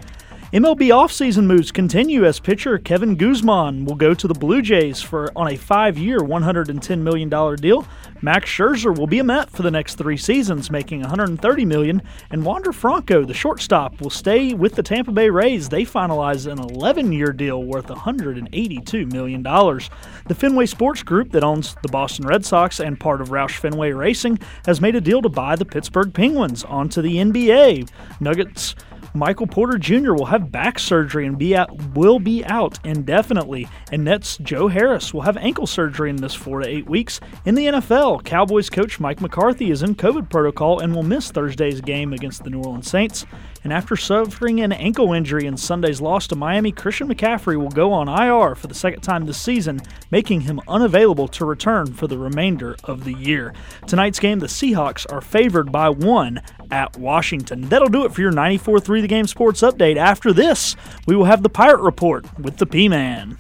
MLB offseason moves continue as pitcher Kevin Gausman will go to the Blue Jays for on a five-year, $110 million deal. Max Scherzer will be a Met for the next three seasons, making 130 million, and Wander Franco, the shortstop, will stay with the Tampa Bay Rays. They finalized an 11-year deal worth $182 million. The Fenway Sports Group that owns the Boston Red Sox and part of Roush Fenway Racing has made a deal to buy the Pittsburgh Penguins onto the NBA. Nuggets Michael Porter Jr. will have back surgery and be out, will be out indefinitely. And Nets Joe Harris will have ankle surgery in this four to eight weeks. In the NFL, Cowboys coach Mike McCarthy is in COVID protocol and will miss Thursday's game against the New Orleans Saints. And after suffering an ankle injury in Sunday's loss to Miami, Christian McCaffrey will go on IR for the second time this season, making him unavailable to return for the remainder of the year. Tonight's game, the Seahawks are favored by one at Washington. That'll do it for your 94 3 The Game Sports Update. After this, we will have the Pirate Report with the P Man.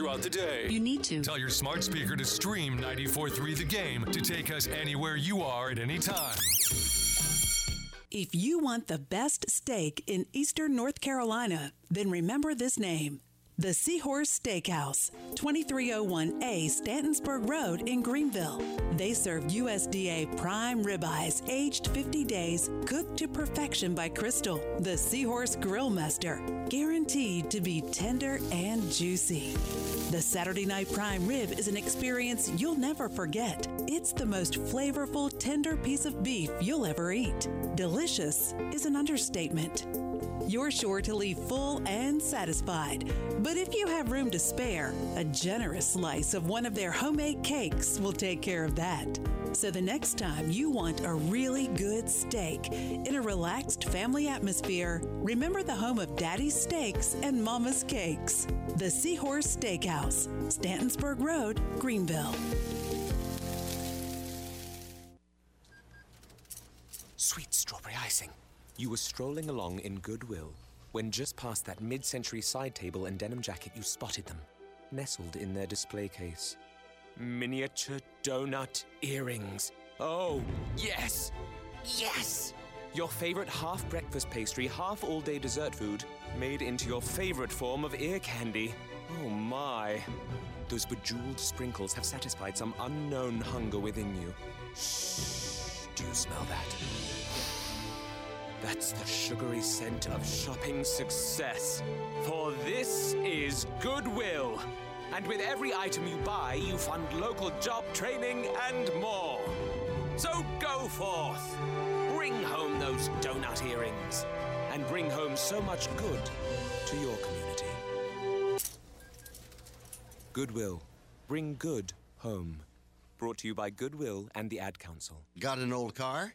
Throughout the day. You need to. Tell your smart speaker to stream 943 The Game to take us anywhere you are at any time. If you want the best steak in eastern North Carolina, then remember this name. The Seahorse Steakhouse, 2301A Stantonsburg Road in Greenville. They serve USDA prime ribeyes aged 50 days, cooked to perfection by Crystal, the Seahorse Grill Master, guaranteed to be tender and juicy. The Saturday Night Prime Rib is an experience you'll never forget. It's the most flavorful, tender piece of beef you'll ever eat. Delicious is an understatement. You're sure to leave full and satisfied. But if you have room to spare, a generous slice of one of their homemade cakes will take care of that. So the next time you want a really good steak in a relaxed family atmosphere, remember the home of Daddy's Steaks and Mama's Cakes. The Seahorse Steakhouse, Stantonsburg Road, Greenville. Sweet strawberry icing. You were strolling along in goodwill when just past that mid century side table and denim jacket you spotted them, nestled in their display case. Miniature donut earrings. Oh, yes! Yes! Your favorite half breakfast pastry, half all day dessert food, made into your favorite form of ear candy. Oh my. Those bejeweled sprinkles have satisfied some unknown hunger within you. Shh. Do you smell that? That's the sugary scent of shopping success. For this is Goodwill. And with every item you buy, you fund local job training and more. So go forth. Bring home those donut earrings. And bring home so much good to your community. Goodwill. Bring good home. Brought to you by Goodwill and the Ad Council. Got an old car?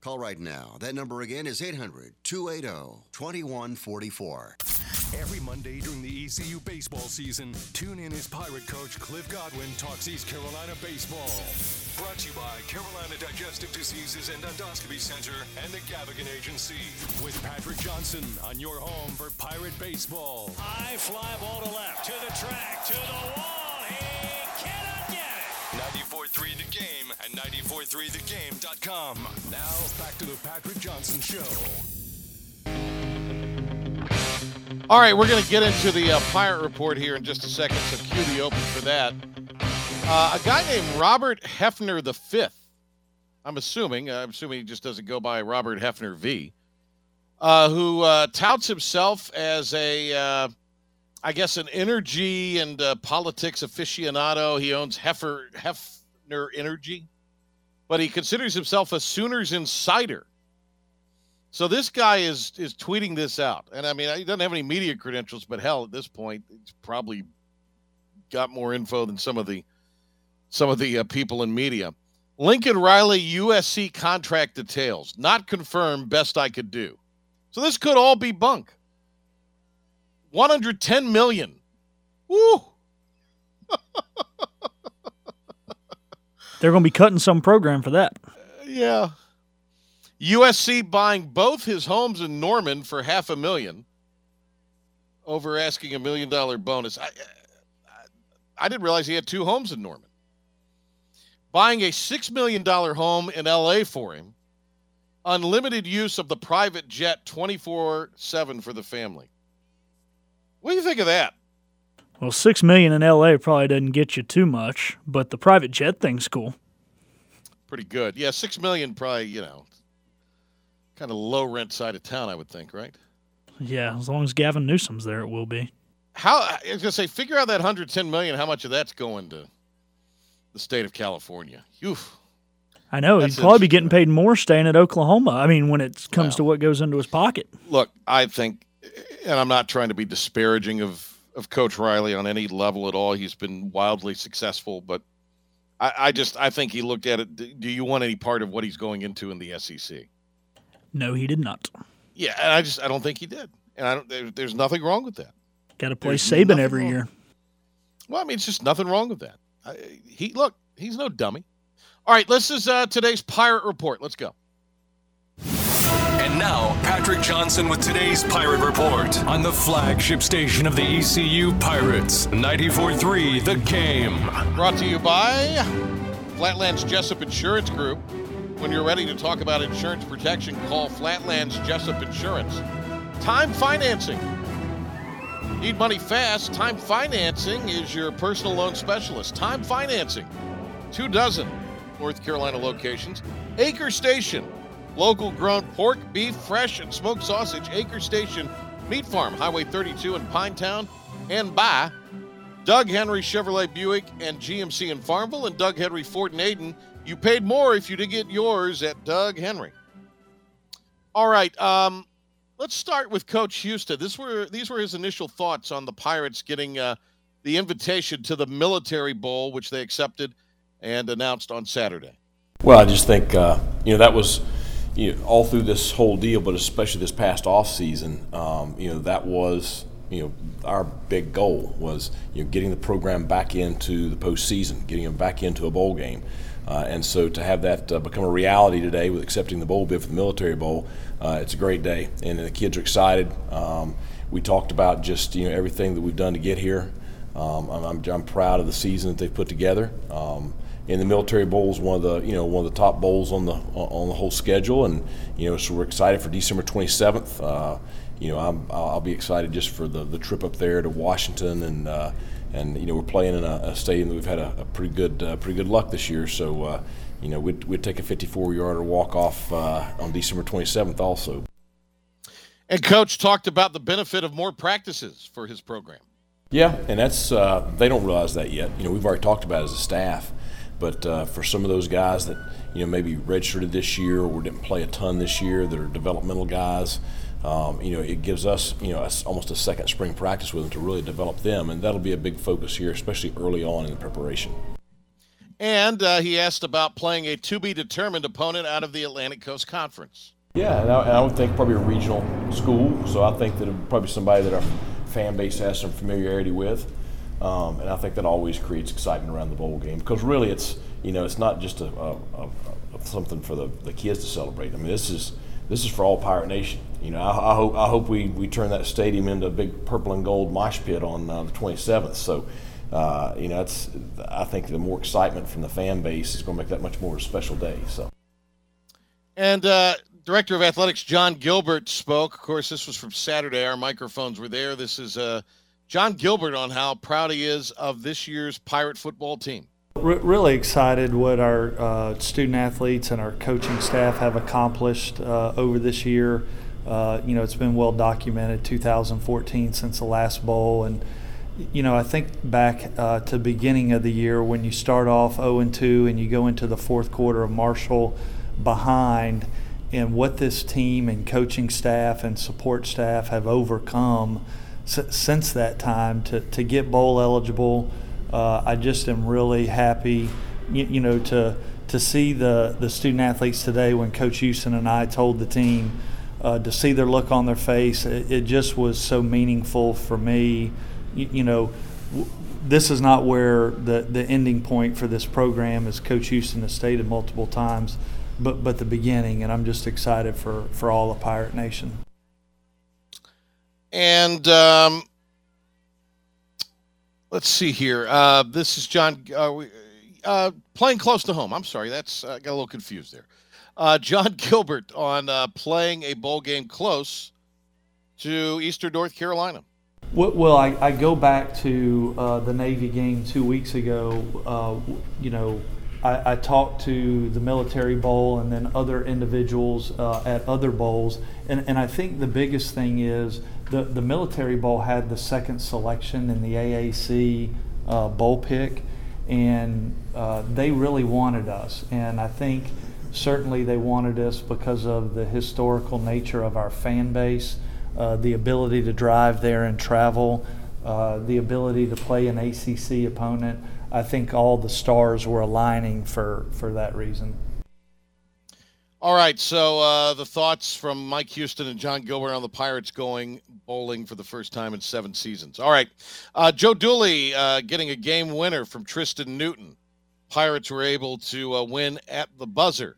Call right now. That number again is 800 280 2144. Every Monday during the ECU baseball season, tune in as Pirate coach Cliff Godwin talks East Carolina baseball. Brought to you by Carolina Digestive Diseases and Endoscopy Center and the Gavigan Agency. With Patrick Johnson on your home for Pirate baseball. High fly ball to left, to the track, to the wall. He 1043thegame.com. Now, back to the Patrick Johnson Show. All right, we're going to get into the uh, Pirate Report here in just a second, so cue the open for that. Uh, a guy named Robert Hefner V. I'm assuming. I'm assuming he just doesn't go by Robert Hefner V. Uh, who uh, touts himself as a, uh, I guess, an energy and uh, politics aficionado. He owns Hefner Energy but he considers himself a Sooners insider. So this guy is is tweeting this out, and I mean he doesn't have any media credentials, but hell, at this point, he's probably got more info than some of the some of the uh, people in media. Lincoln Riley USC contract details not confirmed. Best I could do. So this could all be bunk. 110 million. Woo! They're going to be cutting some program for that. Yeah. USC buying both his homes in Norman for half a million over asking a million dollar bonus. I, I, I didn't realize he had two homes in Norman. Buying a $6 million home in LA for him, unlimited use of the private jet 24 7 for the family. What do you think of that? Well, six million in LA probably doesn't get you too much, but the private jet thing's cool. Pretty good. Yeah, six million probably, you know, kind of low rent side of town, I would think, right? Yeah, as long as Gavin Newsom's there, it will be. How I was gonna say, figure out that 110 million. How much of that's going to the state of California? Oof. I know That's he'd probably be getting paid more staying at Oklahoma. I mean, when it comes Wow. to what goes into his pocket. Look, I think, and I'm not trying to be disparaging of of Coach Riley on any level at all. He's been wildly successful, but I, I just I think he looked at it. Do you want any part of what he's going into in the SEC? No, he did not. Yeah, and I just I don't think he did, and I don't. There, there's nothing wrong with that. Got to play There's Saban every wrong. year. Well, I mean, it's just nothing wrong with that. I, he look, he's no dummy. All right, this is uh, today's pirate report. Let's go. And now, Patrick Johnson with today's Pirate Report on the flagship station of the ECU Pirates, 94.3 The Game. Brought to you by Flatlands Jessup Insurance Group. When you're ready to talk about insurance protection, call Flatlands Jessup Insurance. Time financing. Need money fast? Time financing is your personal loan specialist. Time financing. Two dozen North Carolina locations. Acre Station. Local grown pork, beef, fresh, and smoked sausage. Acre Station Meat Farm, Highway 32 in Pinetown. And by Doug Henry Chevrolet Buick and GMC in Farmville and Doug Henry Ford and Ayden. You paid more if you did get yours at Doug Henry. All right, um, let's start with Coach Houston. This were these were his initial thoughts on the Pirates getting uh, the invitation to the Military Bowl, which they accepted and announced on Saturday. Well, I just think uh, you know that was you know, all through this whole deal, but especially this past off season. Um, you know that was you know our big goal was you know getting the program back into the postseason, getting them back into a bowl game. Uh, and so to have that uh, become a reality today with accepting the bowl bid for the military bowl, uh, it's a great day, and the kids are excited. Um, we talked about just you know everything that we've done to get here. Um, I'm, I'm, proud of the season that they've put together. Um, and the military bowl is one of the you know one of the top bowls on the on the whole schedule, and you know so we're excited for December 27th. Uh, you know I'm, I'll be excited just for the, the trip up there to Washington, and uh, and you know we're playing in a, a stadium that we've had a, a pretty good uh, pretty good luck this year. So uh, you know we'd, we'd take a 54 yarder walk off uh, on December 27th also. And Coach talked about the benefit of more practices for his program. Yeah, and that's uh, they don't realize that yet. You know, we've already talked about it as a staff, but uh, for some of those guys that you know maybe redshirted this year or didn't play a ton this year, that are developmental guys, um, you know, it gives us you know a s almost a second spring practice with them to really develop them, and that'll be a big focus here, especially early on in the preparation. And uh, he asked about playing a to be determined opponent out of the Atlantic Coast Conference. Yeah, and I, and I would think probably a regional school. So I think that probably somebody that our fan base has some familiarity with, um, and I think that always creates excitement around the bowl game because really it's you know it's not just a, a, a, a something for the, the kids to celebrate. I mean this is this is for all Pirate Nation. You know I, I hope I hope we, we turn that stadium into a big purple and gold mosh pit on uh, the 27th. So. Uh, you know, it's. I think the more excitement from the fan base is going to make that much more a special day. So, And uh, Director of Athletics Jon Gilbert spoke. Of course, this was from Saturday. Our microphones were there. This is uh, Jon Gilbert on how proud he is of this year's Pirate football team. Re- really excited what our uh, student athletes and our coaching staff have accomplished uh, over this year. Uh, you know, it's been well documented. 2014 since the last bowl, and you know, I think back uh, to beginning of the year when you start off 0 and 2 and you go into the fourth quarter of Marshall behind, and what this team and coaching staff and support staff have overcome since that time to, to get bowl eligible. Uh, I just am really happy, you, you know, to to see the the student athletes today when Coach Houston and I told the team uh, to see their look on their face. It, it just was so meaningful for me. You, you know, w- this is not where the the ending point for this program, as Coach Houston has stated multiple times. but but the beginning, and I'm just excited for for all of Pirate Nation. And um, let's see here. Uh, this is Jon. Uh, uh, playing close to home. I'm sorry, that's I got a little confused there. Uh, Jon Gilbert on uh, playing a bowl game close to Eastern North Carolina. Well, I, I go back to the Navy game two weeks ago. You know, I, I, talked to the military bowl and then other individuals uh, at other bowls, and, and I think the biggest thing is the, the military bowl had the second selection in the AAC uh, bowl pick, and uh, they really wanted us. And I think certainly they wanted us because of the historical nature of our fan base uh, the ability to drive there and travel, uh, the ability to play an ACC opponent. I think all the stars were aligning for, for that reason. All right, so uh, the thoughts from Mike Houston and Jon Gilbert on the Pirates going bowling for the first time in seven seasons. All right, uh, Joe Dooley uh, getting a game winner from Tristan Newton. Pirates were able to uh, win at the buzzer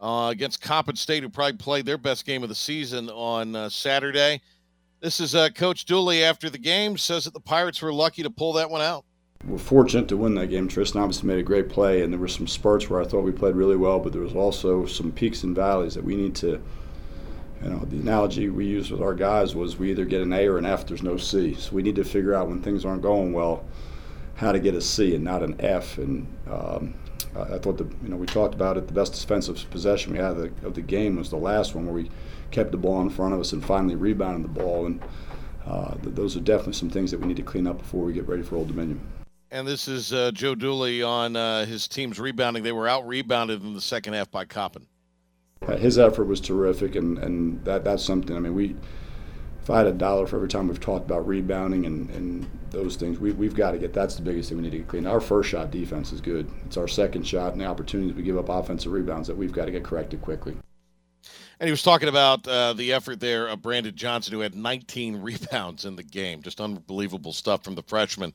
uh, against Coppin State, who probably played their best game of the season on uh, Saturday. This is Coach Dooley after the game says that the Pirates were lucky to pull that one out. We're fortunate to win that game. Tristan obviously made a great play, and there were some spurts where I thought we played really well, but there was also some peaks and valleys that we need to. You know, the analogy we used with our guys was we either get an A or an F. There's no C. So we need to figure out when things aren't going well, how to get a C and not an F. And um, I thought the you know we talked about it. The best defensive possession we had of the, of the, game was the last one where we kept the ball in front of us and finally rebounded the ball. And uh, th- those are definitely some things that we need to clean up before we get ready for Old Dominion. And this is uh, Joe Dooley on uh, his team's rebounding. They were out rebounded in the second half by Coppin. His effort was terrific, and, and that that's something. I mean, we if I had a dollar for every time we've talked about rebounding and, and those things, we, we've got to get that's the biggest thing we need to get clean. Our first shot defense is good. It's our second shot and the opportunities we give up offensive rebounds that we've got to get corrected quickly. And he was talking about uh, the effort there of Brandon Johnson, who had 19 rebounds in the game. Just unbelievable stuff from the freshman.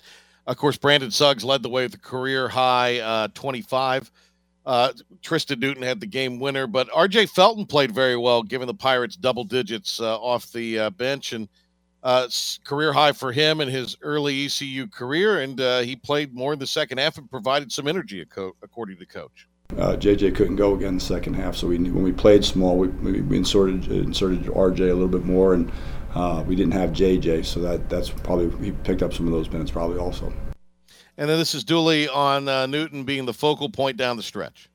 Of course, Brandon Suggs led the way with a career high uh, 25. Uh, Tristan Newton had the game winner, but R.J. Felton played very well, giving the Pirates double digits uh, off the uh, bench and uh, career high for him in his early ECU career. And uh, he played more in the second half and provided some energy, according to the coach. JJ couldn't go again in the second half, so we, when we played small, we, we inserted inserted RJ a little bit more, and we didn't have JJ, so that that's probably he picked up some of those minutes probably also. And then this is Dooley on uh, Newton being the focal point down the stretch.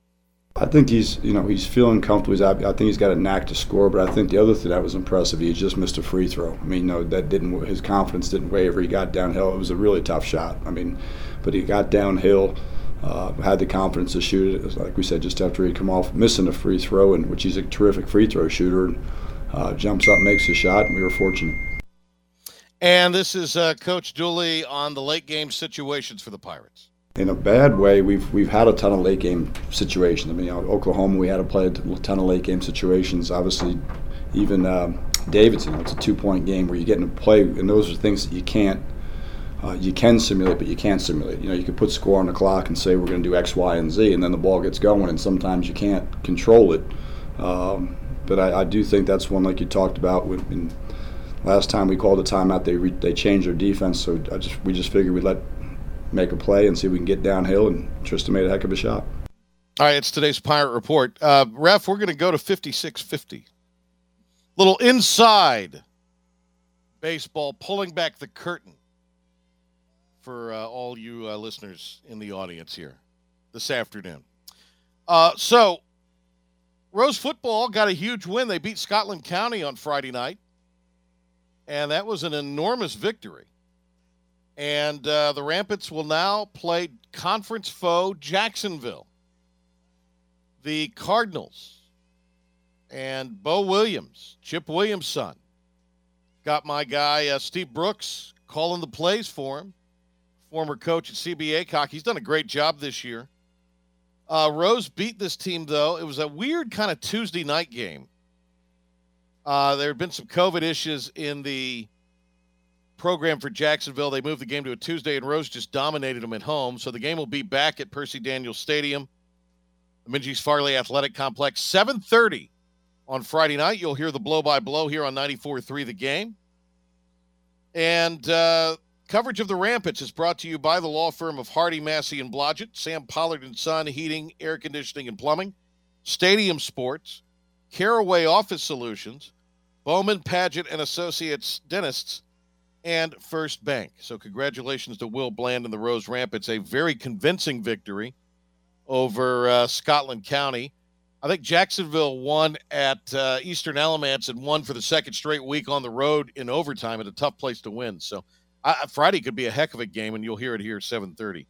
I think he's, you know, he's feeling comfortable. He's, I think he's got a knack to score. But I think the other thing that was impressive, he just missed a free throw. I mean, you know, that didn't his confidence didn't waver. He got downhill. It was a really tough shot. I mean, but he got downhill, uh, had the confidence to shoot it. it was, like we said, just after he'd come off missing a free throw, and which he's a terrific free throw shooter, and uh, jumps up, makes a shot, and we were fortunate. And this is uh, Coach Dooley on the late game situations for the Pirates. In a bad way, we've we've had a ton of late game situations. I mean, you know, Oklahoma, we had to play a ton of late game situations. Obviously, even um, Davidson, you it's a two point game where you're getting to play, and those are things that you can't. Uh, you can simulate, but you can't simulate. You know, you can put score on the clock and say we're going to do X, Y, and Z, and then the ball gets going, and sometimes you can't control it. Um, but I, I, do think that's one like you talked about with, in, Last time we called a timeout, they re, they changed their defense, so I just we just figured we'd let make a play and see if we can get downhill. And Tristan made a heck of a shot. All right, it's today's Pirate Report. Uh, Ref, we're going to go to 5650. Little inside baseball, pulling back the curtain for uh, all you uh, listeners in the audience here this afternoon. Uh, so, Rose football got a huge win. They beat Scotland County on Friday night and that was an enormous victory. And uh, the Rampants will now play conference foe Jacksonville. The Cardinals and Bo Williams, Chip Williams' son, got my guy uh, Steve Brooks calling the plays for him. Former coach at CBA Aycock. He's done a great job this year. Uh, Rose beat this team, though. It was a weird kind of Tuesday night game. Uh, there have been some COVID issues in the program for Jacksonville. They moved the game to a Tuesday, and Rose just dominated them at home. So the game will be back at Percy Daniels Stadium the Minges Farley Athletic Complex. 7:30 on Friday night. You'll hear the blow by blow here on 94.3 The Game. And uh, coverage of the Rampants is brought to you by the law firm of Hardy, Massey, and Blodgett, Sam Pollard and Son Heating, Air Conditioning, and Plumbing, Stadium Sports, Caraway Office Solutions, Bowman, Paget, and Associates Dentists, and First Bank. So, congratulations to Will Bland and the Rose Rampants. A very convincing victory over uh, Scotland County. I think Jacksonville won at uh, Eastern Alamance and won for the second straight week on the road in overtime at a tough place to win. So, Friday could be a heck of a game, and you'll hear it here 7:30.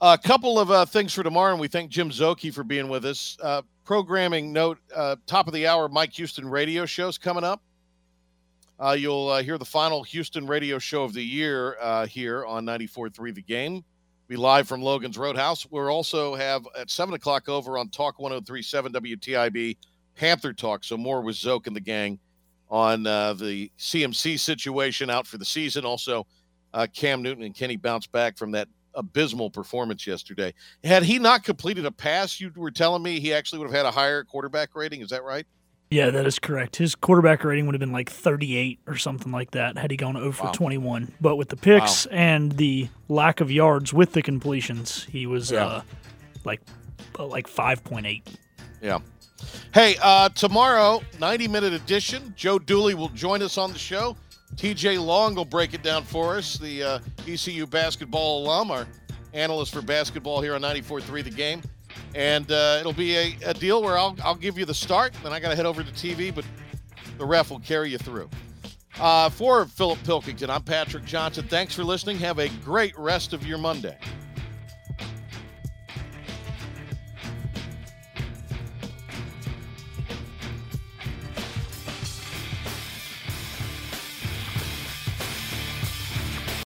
A couple of uh, things for tomorrow, and we thank Jim Szoke for being with us. Uh, programming note: uh, top of the hour, Mike Houston radio shows coming up. Uh, you'll uh, hear the final Houston radio show of the year uh, here on 94.3 The Game. Be live from Logan's Roadhouse. We'll also have at 7 o'clock over on Talk 1037 WTIB Panther Talk. So more with Szoke and the gang on uh, the CMC situation out for the season. Also, uh, Cam Newton and Kenny bounced back from that abysmal performance yesterday. Had he not completed a pass, you were telling me he actually would have had a higher quarterback rating. Is that right? Yeah, that is correct. His quarterback rating would have been like 38 or something like that had he gone over Wow. 21. But with the picks and the lack of yards with the completions, he was Yeah. uh, like uh, like 5.8. Yeah. Hey, uh, tomorrow, 90 minute edition. Joe Dooley will join us on the show. TJ Long will break it down for us, the uh, ECU basketball alum, our analyst for basketball here on 94.3 The Game. And uh, it'll be a, a deal where I'll, I'll give you the start, then I got to head over to TV, but the ref will carry you through. Uh, for Philip Pilkington, I'm Patrick Johnson. Thanks for listening. Have a great rest of your Monday.